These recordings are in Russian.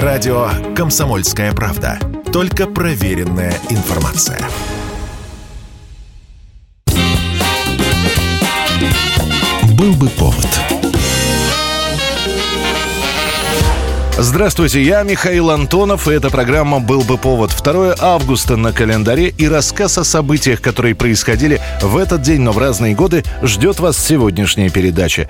Радио «Комсомольская правда». Только проверенная информация. Был бы повод. Здравствуйте, я Михаил Антонов, и эта программа «Был бы повод». 2 августа на календаре и рассказ о событиях, которые происходили в этот день, но в разные годы, ждет вас сегодняшняя передача.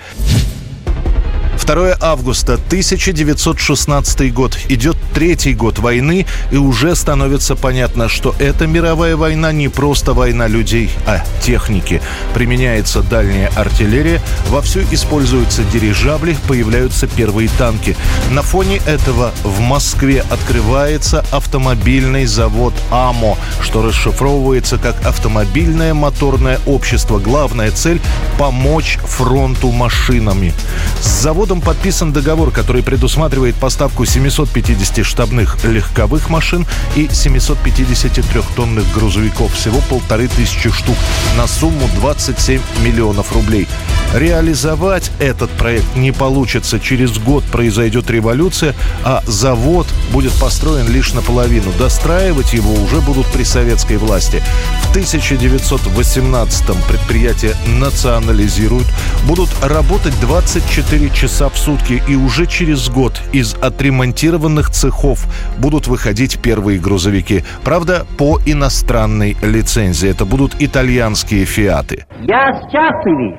2 августа 1916 год. Идет третий год войны, и уже становится понятно, что эта мировая война не просто война людей, а техники. Применяется дальняя артиллерия, вовсю используются дирижабли, появляются первые танки. На фоне этого в Москве открывается автомобильный завод АМО, что расшифровывается как автомобильное моторное общество. Главная цель – помочь фронту машинами. С заводом подписан договор, который предусматривает поставку 750 штабных легковых машин и 753-тонных грузовиков. Всего полторы тысячи штук на сумму 27 миллионов рублей. Реализовать этот проект не получится. Через год произойдет революция, а завод будет построен лишь наполовину. Достраивать его уже будут при советской власти. В 1918-м предприятие национализируют. Будут работать 24 часа часа в сутки, и уже через год из отремонтированных цехов будут выходить первые грузовики. Правда, по иностранной лицензии. Это будут итальянские «Фиаты». Я счастлив,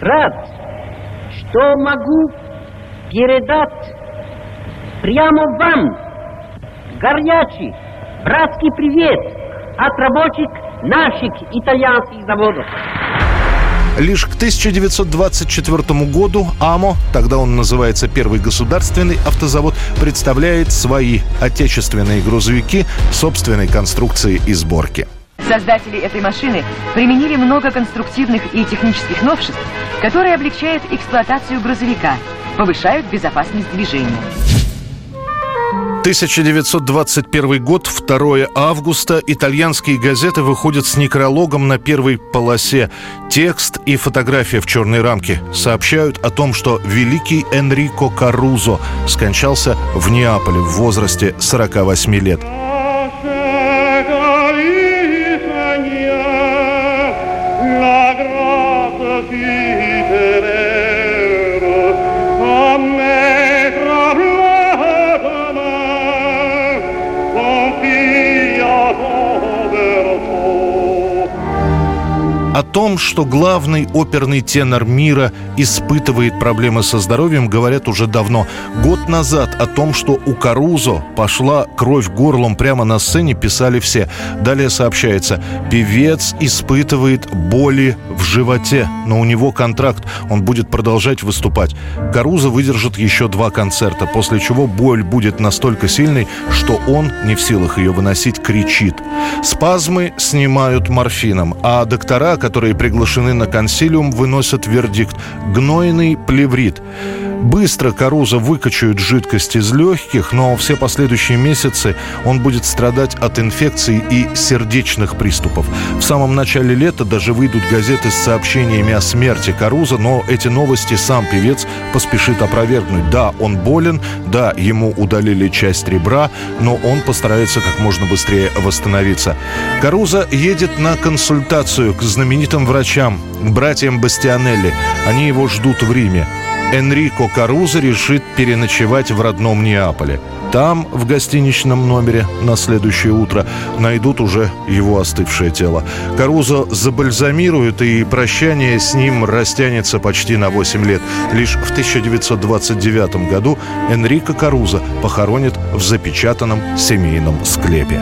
рад, что могу передать прямо вам горячий братский привет от рабочих наших итальянских заводов. Лишь к 1924 году АМО, тогда он называется Первый государственный автозавод, представляет свои отечественные грузовики собственной конструкции и сборки. Создатели этой машины применили много конструктивных и технических новшеств, которые облегчают эксплуатацию грузовика, повышают безопасность движения. 1921 год, 2 августа. Итальянские газеты выходят с некрологом на первой полосе. Текст и фотография в черной рамке сообщают о том, что великий Энрико Карузо скончался в Неаполе в возрасте 48 лет. Том, что главный оперный тенор мира испытывает проблемы со здоровьем, говорят уже давно. Год назад о том, что у Карузо пошла кровь горлом прямо на сцене, писали все. Далее сообщается, певец испытывает боли в животе, но у него контракт, он будет продолжать выступать. Карузо выдержит еще два концерта, после чего боль будет настолько сильной, что он не в силах ее выносить, кричит. Спазмы снимают морфином, а доктора, которые приглашены на консилиум, выносят вердикт – гнойный плеврит. Быстро Каруза выкачают жидкость из легких, но все последующие месяцы он будет страдать от инфекций и сердечных приступов. В самом начале лета даже выйдут газеты с сообщениями о смерти Каруза, но эти новости сам певец поспешит опровергнуть. Да, он болен, да, ему удалили часть ребра, но он постарается как можно быстрее восстановиться. Каруза едет на консультацию к знаменитым врачам, братьям Бастианелли. Они его ждут в Риме. Энрико Каруза решит переночевать в родном Неаполе. Там, в гостиничном номере, на следующее утро найдут уже его остывшее тело. Карузо забальзамируют, и прощание с ним растянется почти на 8 лет. Лишь в 1929 году Энрико Каруза похоронят в запечатанном семейном склепе.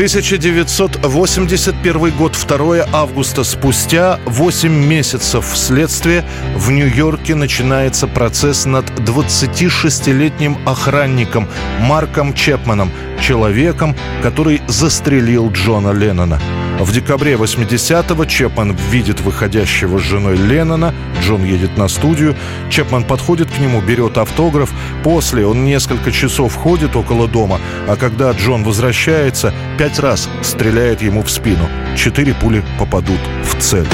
1981 год, 2 августа. Спустя 8 месяцев следствия в Нью-Йорке начинается процесс над 26-летним охранником Марком Чепманом, человеком, который застрелил Джона Леннона. В декабре 80-го Чепман видит выходящего с женой Леннона. Джон едет на студию. Чепман подходит к нему, берет автограф. После он несколько часов ходит около дома, а когда Джон возвращается, пять раз стреляет ему в спину. Четыре пули попадут в цель.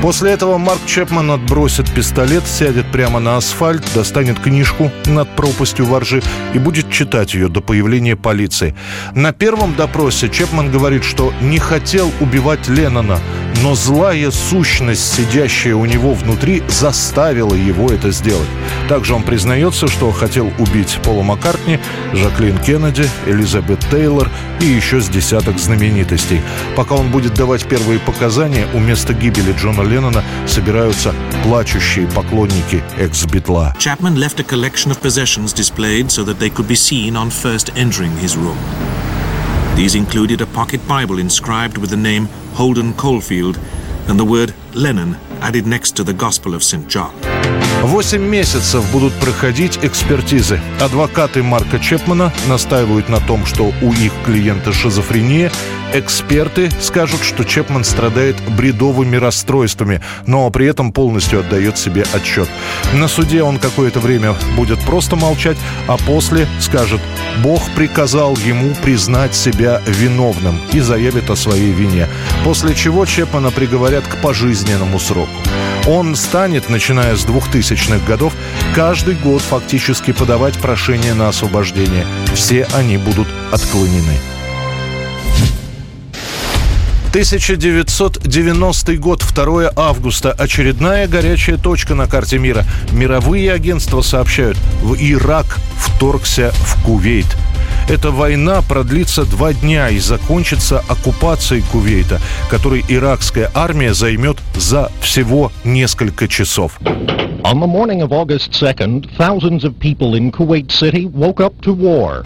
После этого Марк Чепман отбросит пистолет, сядет прямо на асфальт, достанет книжку над пропастью воржи и будет читать ее до появления полиции. На первом допросе Чепман говорит, что не хотел убивать Леннона, но злая сущность, сидящая у него внутри, заставила его это сделать. Также он признается, что хотел убить Пола Маккартни, Жаклин Кеннеди, Элизабет Тейлор и еще с десяток знаменитостей. Пока он будет давать первые показания, у места гибели Джона Леннона собираются плачущие поклонники экс-битла. Chapman left a collection of possessions displayed so that they could be seen on first entering his room. These included a pocket Bible inscribed with the name Holden Caulfield and the word Lennon added next to the Gospel of St. John. Восемь месяцев будут проходить экспертизы. Адвокаты Марка Чепмана настаивают на том, что у их клиента шизофрения. Эксперты скажут, что Чепман страдает бредовыми расстройствами, но при этом полностью отдает себе отчет. На суде он какое-то время будет просто молчать, а после скажет «Бог приказал ему признать себя виновным» и заявит о своей вине. После чего Чепмана приговорят к пожизненному сроку. Он станет, начиная с 2000-х годов, каждый год фактически подавать прошение на освобождение. Все они будут отклонены. 1990 год, 2 августа. Очередная горячая точка на карте мира. Мировые агентства сообщают, в Ирак вторгся в Кувейт. Эта война продлится два дня и закончится оккупацией Кувейта, который иракская армия займет за всего несколько часов. On the morning of August 2nd, thousands of people in Kuwait City woke up to war.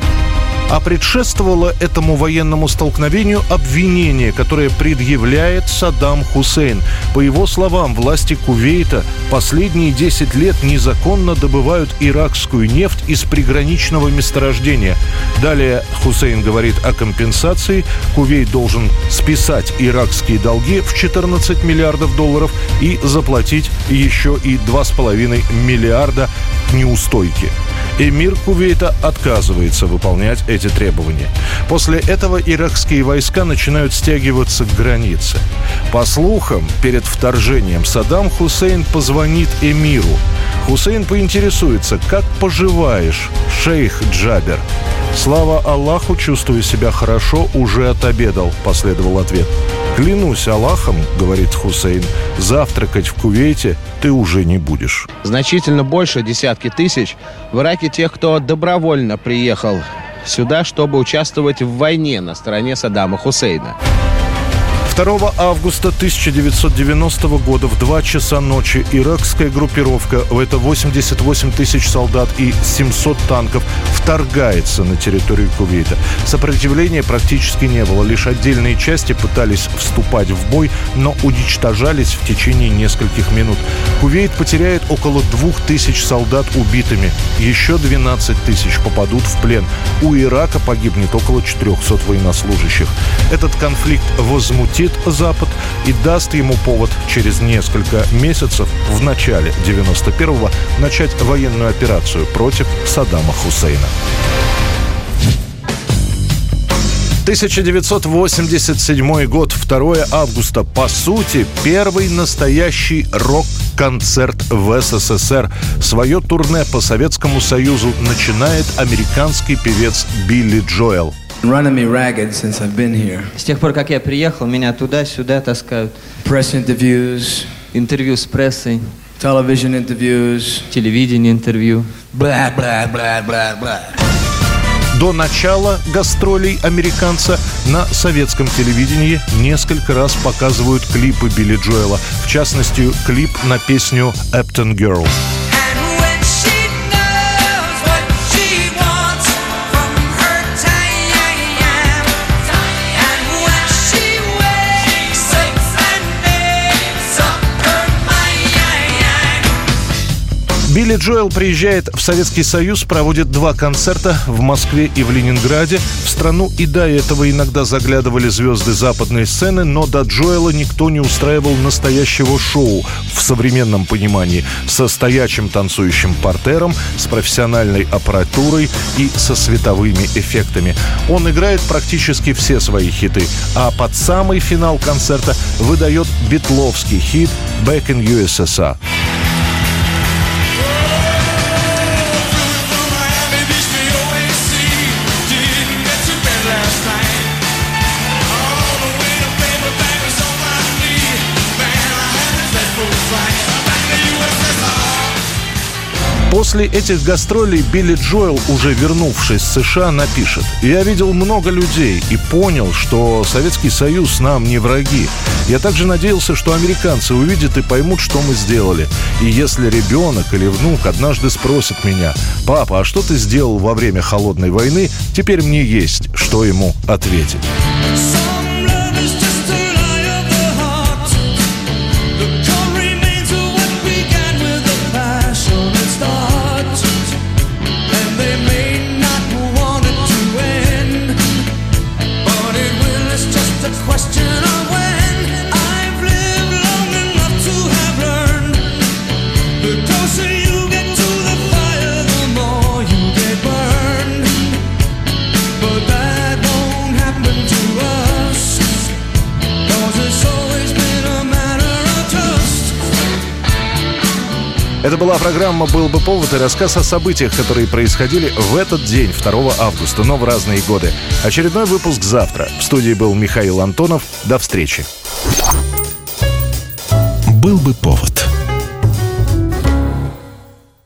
А предшествовало этому военному столкновению обвинение, которое предъявляет Саддам Хусейн. По его словам, власти Кувейта последние 10 лет незаконно добывают иракскую нефть из приграничного месторождения. Далее Хусейн говорит о компенсации. Кувейт должен списать иракские долги в 14 миллиардов долларов и заплатить еще и 2,5 миллиарда неустойки. Эмир Кувейта отказывается выполнять эти требования. После этого иракские войска начинают стягиваться к границе. По слухам, перед вторжением Саддам Хусейн позвонит эмиру. Хусейн поинтересуется, как поживаешь, шейх Джабер. Слава Аллаху, чувствую себя хорошо, уже отобедал, последовал ответ. Клянусь Аллахом, говорит Хусейн, завтракать в Кувейте ты уже не будешь. Значительно больше десятки тысяч в Ираке тех, кто добровольно приехал сюда, чтобы участвовать в войне на стороне Саддама Хусейна. 2 августа 1990 года в 2 часа ночи иракская группировка, в это 88 тысяч солдат и 700 танков, вторгается на территорию Кувейта. Сопротивления практически не было, лишь отдельные части пытались вступать в бой, но уничтожались в течение нескольких минут. Кувейт потеряет около 2000 солдат убитыми, еще 12 тысяч попадут в плен. У Ирака погибнет около 400 военнослужащих. Этот конфликт возмутит Запад и даст ему повод через несколько месяцев в начале 91-го начать военную операцию против Саддама Хусейна. 1987 год, 2 августа. По сути, первый настоящий рок-концерт в СССР. Свое турне по Советскому Союзу начинает американский певец Билли Джоэл. Running me ragged since I've been here. С тех пор, как я приехал, меня туда-сюда таскают. Press interviews, Интервью с прессой, television interviews, телевидение интервью. blah, blah, blah, blah, blah. До начала гастролей американца на советском телевидении несколько раз показывают клипы Билли Джоэла. В частности, клип на песню «Эптон Girl». Билли Джоэл приезжает в Советский Союз, проводит два концерта в Москве и в Ленинграде. В страну и до этого иногда заглядывали звезды западной сцены, но до Джоэла никто не устраивал настоящего шоу в современном понимании со стоячим танцующим портером, с профессиональной аппаратурой и со световыми эффектами. Он играет практически все свои хиты, а под самый финал концерта выдает битловский хит «Back in USSR». После этих гастролей Билли Джоэл, уже вернувшись в США, напишет «Я видел много людей и понял, что Советский Союз нам не враги. Я также надеялся, что американцы увидят и поймут, что мы сделали. И если ребенок или внук однажды спросит меня, «Папа, а что ты сделал во время Холодной войны?» Теперь мне есть, что ему ответить. Это была программа «Был бы повод» и рассказ о событиях, которые происходили в этот день, 2 августа, но в разные годы. Очередной выпуск завтра. В студии был Михаил Антонов. До встречи. «Был бы повод»